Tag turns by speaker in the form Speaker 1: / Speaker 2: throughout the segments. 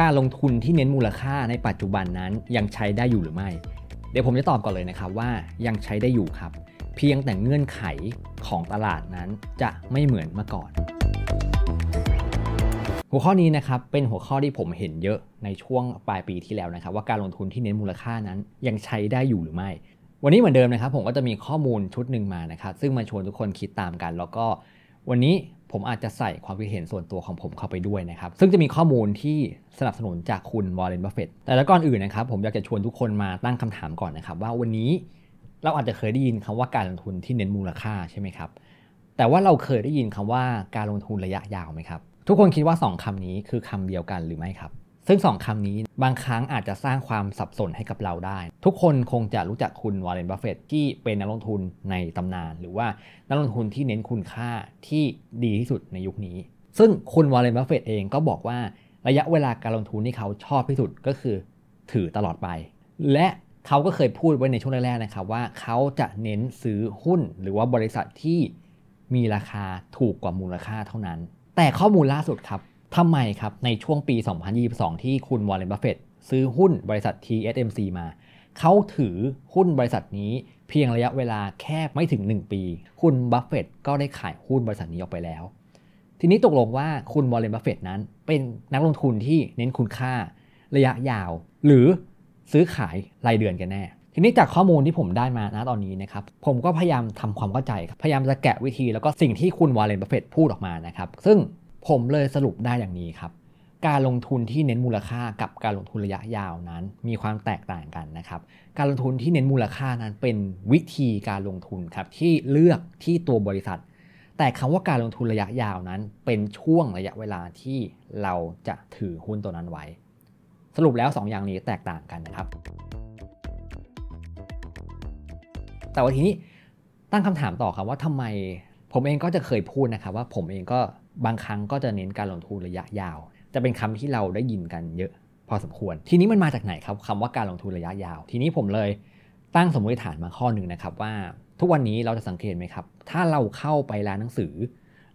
Speaker 1: การลงทุนที่เน้นมูลค่าในปัจจุบันนั้นยังใช้ได้อยู่หรือไม่ เดี๋ยวผมจะตอบก่อนเลยนะครับว่ายังใช้ได้อยู่ครับ เพียงแต่เงื่อนไขของตลาดนั้นจะไม่เหมือนเมื่อก่อน หัวข้อนี้นะครับเป็นหัวข้อที่ผมเห็นเยอะในช่วงปลายปีที่แล้วนะครับ ว่าการลงทุนที่เน้นมูลค่านั้นยังใช้ได้อยู่หรือไม่ วันนี้เหมือนเดิมนะครับ ผมก็จะมีข้อมูลชุดหนึ่งมานะครับ ซึ่งมาชวนทุกคนคิดตามกัน แล้วก็วันนี้ ผมอาจจะใส่ความคิดเห็นส่วนตัวของผมเข้าไปด้วยนะครับ ซึ่งจะมีข้อมูลที่สนับสนุนจากคุณวอร์เรนบัฟเฟตแต่แล้วก่อนอื่นนะครับ ผมอยากจะชวนทุกคนมาตั้งคำถามก่อนนะครับ ว่าวันนี้เราอาจจะเคยได้ยินคำว่าการลงทุนที่เน้นมูลค่าใช่ไหมครับ แต่ว่าเราเคยได้ยินคำว่าการลงทุนระยะยาวไหมครับ ทุกคนคิดว่า 2คำนี้คือคำเดียวกันหรือไม่ครับ ซึ่ง2คำนี้บางครั้งอาจจะสร้างความสับสนให้กับเราได้ ทุกคนคงจะรู้จักคุณวอร์เรนบัฟเฟตที่เป็นนักลงทุนในตำนาน หรือว่านักลงทุนที่เน้นคุณค่าที่ดีที่สุดในยุคนี้ ซึ่งคุณวอร์เรนบัฟเฟตเองก็บอกว่าระยะเวลาการลงทุนที่เขาชอบที่สุดก็คือถือตลอดไป และเขาก็เคยพูดไว้ในช่วงแรกๆนะครับว่าเขาจะเน้นซื้อหุ้นหรือว่าบริษัทที่มีราคาถูกกว่ามูลค่าเท่านั้น แต่ข้อมูลล่าสุดครับ ทำไมครับในช่วงปี 2022 ที่คุณวอร์เรนบัฟเฟตซื้อหุ้นบริษัท TSMC มา เขาถือหุ้นบริษัทนี้เพียงระยะเวลาแค่ไม่ถึง 1 ปี คุณบัฟเฟตก็ได้ขายหุ้นบริษัทนี้ออกไปแล้ว ทีนี้ตกลงว่าคุณวอร์เรนบัฟเฟตนั้น เป็นนักลงทุนที่เน้นคุณค่าระยะยาว หรือซื้อขายรายเดือนกันแน่ ทีนี้จากข้อมูลที่ผมได้มาณตอนนี้นะครับผมก็พยายามทำความเข้าใจ พยายามจะแกะวิธีแล้วก็สิ่งที่คุณวอร์เรนบัฟเฟตพูดออกมานะครับซึ่ง ผมเลยสรุปได้อย่างนี้ครับ การลงทุนที่เน้นมูลค่ากับการลงทุนระยะยาวนั้น มีความแตกต่างกันนะครับ การลงทุนที่เน้นมูลค่านั้นเป็นวิธีการลงทุนครับที่เลือกที่ตัวบริษัท แต่คำว่าการลงทุนระยะยาวนั้น เป็นช่วงระยะเวลาที่เราจะถือหุ้นตัวนั้นไว้ สรุปแล้ว 2ออย่างนี้แตกต่างกันนะครับ แต่ว่าทีนี้ตั้งคำถามต่อครับว่าทำไมผมเองก็จะเคยพูดนะครับว่าผมเองก็ บางครั้งก็จะเน้นการลงทุนระยะยาว จะเป็นคำที่เราได้ยินกันเยอะ พอสมควร ทีนี้มันมาจากไหนครับคำว่าการลงทุนระยะยาว ทีนี้ผมเลยตั้งสมมติฐานมาข้อหนึ่งนะครับว่า ทุกวันนี้เราจะสังเกตไหมครับ ถ้าเราเข้าไปร้านหนังสือ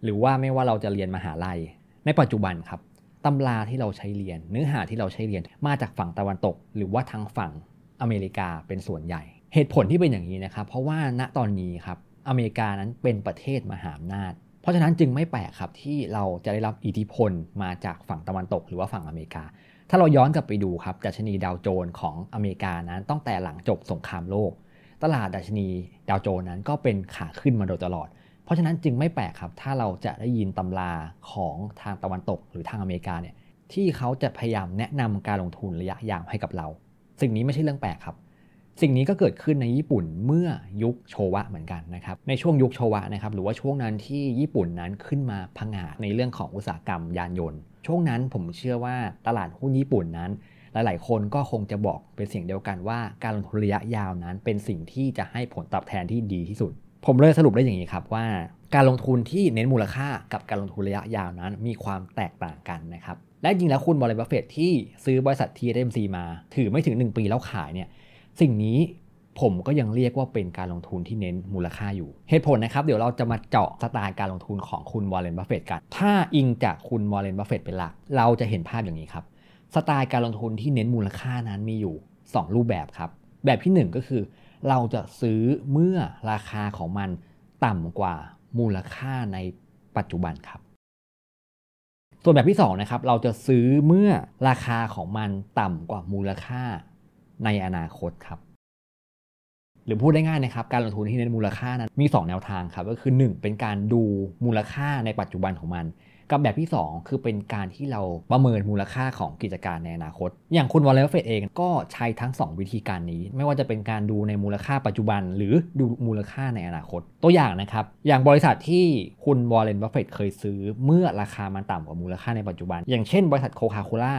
Speaker 1: หรือว่าไม่ว่าเราจะเรียนมหาลัย ในปัจจุบันครับตำราที่เราใช้เรียน เนื้อหาที่เราใช้เรียนมาจากฝั่งตะวันตก หรือว่าทางฝั่งอเมริกาเป็นส่วนใหญ่ เหตุผลที่เป็นอย่างนี้นะครับ เพราะว่าณตอนนี้ครับอเมริกานั้นเป็นประเทศมหาอำนาจ ราะฉะนั้นจึงไม่แปลกครับที่เราจะได้รับอิทธิพลมาจากฝั่งตะวันตกหรือว่าฝั่งอเมริกา ถ้าเราย้อนกลับไปดูครับดัชนีดาวโจนส์ของอเมริกานั้นตั้งแต่หลังจบสงครามโลก ตลาดดัชนีดาวโจนส์นั้นก็เป็นขาขึ้นมาโดยตลอด เพราะฉะนั้นจึงไม่แปลกครับ ถ้าเราจะได้ยินตำราของทางตะวันตกหรือทางอเมริกาเนี่ยที่เขาจะพยายามแนะนำการลงทุนระยะยาวให้กับเรา สิ่งนี้ไม่ใช่เรื่องแปลกครับ สิ่งนี้ก็เกิดขึ้นในญี่ปุ่นเมื่อยุคโชวะเหมือนกันนะครับ ในช่วงยุคโชวะนะครับหรือว่าช่วงนั้นที่ญี่ปุ่นนั้นขึ้นมาพังงาในเรื่องของอุตสาหกรรมยานยนต์ ช่วงนั้นผมเชื่อว่าตลาดหุ้นญี่ปุ่นนั้น หลายๆ คนก็คงจะบอกเป็นเสียงเดียวกันว่าการลงทุนระยะยาวนั้น เป็นสิ่งที่จะให้ผลตอบแทนที่ดีที่สุด ผมเลยสรุปได้อย่างนี้ครับว่า การลงทุนที่เน้นมูลค่ากับการลงทุนระยะยาวนั้น มีความแตกต่างกันนะครับและจริงแล้วคุณวอร์เรนบัฟเฟตที่ซื้อบริษัท TSMC มา ถือไม่ถึง 1 ปีแล้วขายเนี่ย สิ่งนี้ผมก็ยังเรียกว่าเป็นการลงทุนที่เน้นมูลค่าอยู่ เหตุผลนะครับ เดี๋ยวเราจะมาเจาะสไตล์การลงทุนของคุณวอร์เรนบัฟเฟตกัน ถ้าอิงจากคุณวอร์เรนบัฟเฟตเป็นหลัก เราจะเห็นภาพอย่างนี้ครับ สไตล์การลงทุนที่เน้นมูลค่านั้นมีอยู่ 2 รูปแบบครับ แบบที่ 1 ก็คือ เราจะซื้อเมื่อราคาของมันต่ำกว่ามูลค่าในปัจจุบันครับ ส่วนแบบที่2นะครับ เราจะซื้อเมื่อราคาของมันต่ำกว่ามูลค่า ในอนาคตครับหรือพูดได้ง่ายนะครับการลงทุนที่เน้นมูลค่านั้นมี 2 แนวทางครับก็คือ 1 เป็นการดูมูลค่าในปัจจุบันของมัน กับแบบที่ 2 คือเป็นการที่เราประเมินมูลค่าของกิจการในอนาคต อย่างคุณวอลเลนเฟดเองก็ใช้ทั้ง 2 วิธีการนี้ ไม่ว่าจะเป็นการดูในมูลค่าปัจจุบัน หรือดูมูลค่าในอนาคต ตัวอย่างนะครับ อย่างบริษัทที่คุณวอร์เรนบัฟเฟตเคยซื้อเมื่อราคามันต่ำกว่ามูลค่าในปัจจุบัน อย่างเช่น บริษัทโคคาโคล่า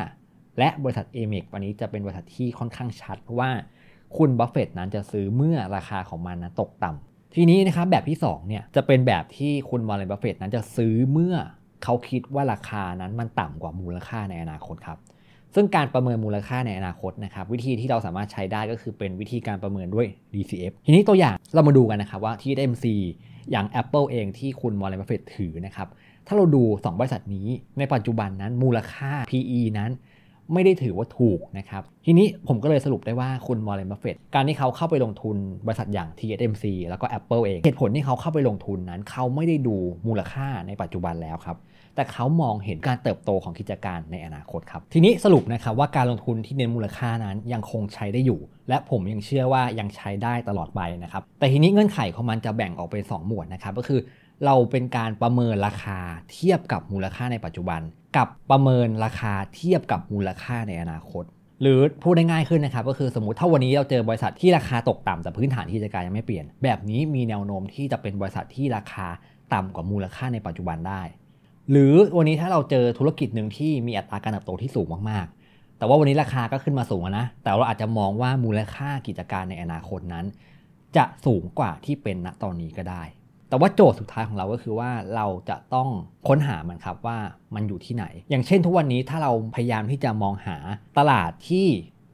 Speaker 1: และบริษัท Amex วันนี้จะเป็นบริษัทที่ค่อนข้างชัดว่าคุณบัฟเฟตนั้นจะซื้อเมื่อราคาของมันนะตกต่ำทีนี้นะครับแบบที่2เนี่ยจะเป็นแบบที่คุณวอร์เรนบัฟเฟตนั้นจะซื้อเมื่อเขาคิดว่าราคานั้นมันต่ำกว่ามูลค่าในอนาคตครับซึ่งการประเมินมูลค่าในอนาคตนะครับวิธีที่เราสามารถใช้ได้ก็คือเป็นวิธีการประเมินด้วย DCF ทีนี้ตัวอย่างเรามาดูกันนะครับว่าที่ MC อย่าง Apple เองที่คุณวอร์เรนบัฟเฟตถือนะครับถ้าเราดู 2 บริษัทนี้ในปัจจุบันนั้นมูลค่า PE นั้น ไม่ได้ถือว่าถูกนะครับ ทีนี้ผมก็เลยสรุปได้ว่าคุณวอร์เรนบัฟเฟตการที่เขาเข้าไปลงทุนบริษัทอย่าง TSMC แล้วก็ Apple เอง เหตุผลที่เขาเข้าไปลงทุนนั้น เขาไม่ได้ดูมูลค่าในปัจจุบันแล้วครับ แต่เขามองเห็นการเติบโตของกิจการในอนาคตครับ ทีนี้สรุปนะครับว่าการลงทุนที่เน้นมูลค่านั้นยังคงใช้ได้อยู่ และผมยังเชื่อว่ายังใช้ได้ตลอดไปนะครับ แต่ทีนี้เงื่อนไขของมันจะแบ่งออกเป็น 2 หมวดนะครับ ก็คือ เราเป็นการประเมินราคาเทียบกับมูลค่าในปัจจุบัน กับประเมินราคาเทียบกับมูลค่าในอนาคต หรือพูดได้ง่ายขึ้นนะครับ ก็คือสมมติถ้าวันนี้เราเจอบริษัทที่ราคาตกต่ำแต่พื้นฐานกิจการยังไม่เปลี่ยน แบบนี้มีแนวโน้มที่จะเป็นบริษัทที่ราคาต่ำกว่ามูลค่าในปัจจุบันได้ หรือวันนี้ถ้าเราเจอธุรกิจหนึ่งที่มีอัตราการเติบโตที่สูงมากๆ แต่ว่าวันนี้ราคาก็ขึ้นมาสูงนะ แต่เราอาจจะมองว่ามูลค่ากิจการในอนาคตนั้น จะสูงกว่าที่เป็นณตอนนี้ก็ได้ แต่ว่าโจทย์สุดท้ายของเราก็คือว่าเราจะต้องค้นหามันครับว่ามันอยู่ที่ไหน อย่างเช่นทุกวันนี้ถ้าเราพยายามที่จะมองหาตลาดที่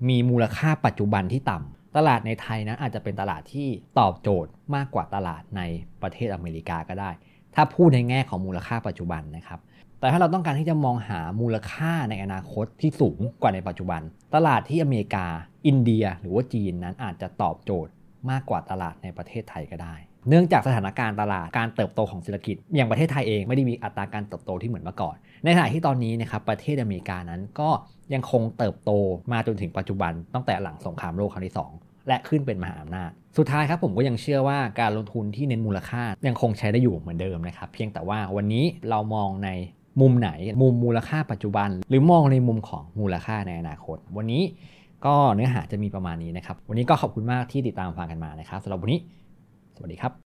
Speaker 1: มีมูลค่าปัจจุบันที่ต่ำตลาดในไทยนะอาจจะเป็นตลาดที่ตอบโจทย์มากกว่าตลาดในประเทศอเมริกาก็ได้ ถ้าพูดในแง่ของมูลค่าปัจจุบันนะครับแต่ถ้าเราต้องการที่จะมองหามูลค่าในอนาคตที่สูงกว่าในปัจจุบัน ตลาดที่อเมริกา อินเดีย หรือว่าจีนนั้นอาจจะตอบโจทย์มากกว่าตลาดในประเทศไทยก็ได้ เนื่องจากสถานการณ์ตลาดการเติบโตของเศรษฐกิจ อย่างประเทศไทยเองไม่ได้มีอัตราการเติบโตที่เหมือนเมื่อก่อน ในขณะที่ตอนนี้นะครับประเทศอเมริกานั้นก็ยังคงเติบโตมาจนถึงปัจจุบันตั้งแต่หลังสงครามโลกครั้งที่ 2 และขึ้นเป็นมหาอำนาจ สุดท้ายครับผมก็ยังเชื่อว่าการลงทุนที่เน้นมูลค่ายังคงใช้ได้อยู่เหมือนเดิมนะครับเพียงแต่ว่าวันนี้เรามองในมุมไหนมุมมูลค่าปัจจุบัน หรือมองในมุมของมูลค่าในอนาคต วันนี้ก็เนื้อหาจะมีประมาณนี้นะครับวันนี้ก็ขอบคุณมากที่ติดตามฟังกันมานะครับสำหรับวันนี้ สวัสดีครับ